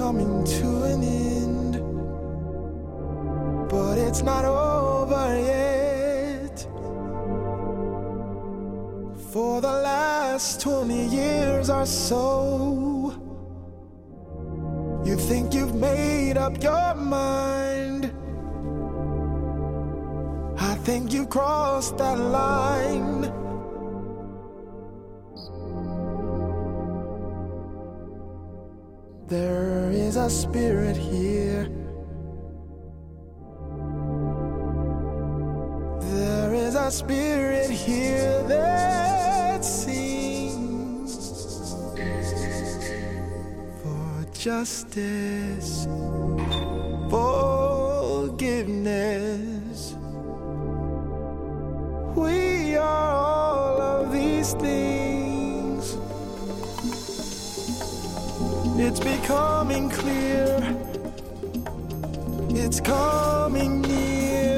coming to an end, but it's not over yet. For the last 20 years or so, you think you've made up your mind. I think you crossed that line. There is a spirit here. There is a spirit here that sings for justice, forgiveness. It's becoming clear. It's coming near.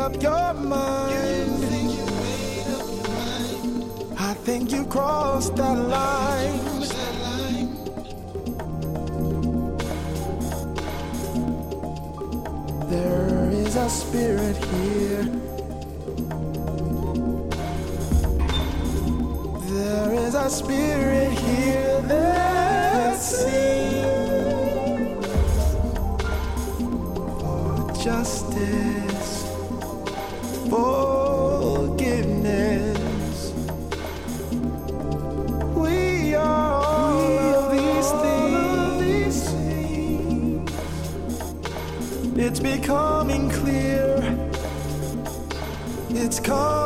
Made up your mind. I think you crossed that line. There is a spirit here. There is a spirit It's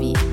vie.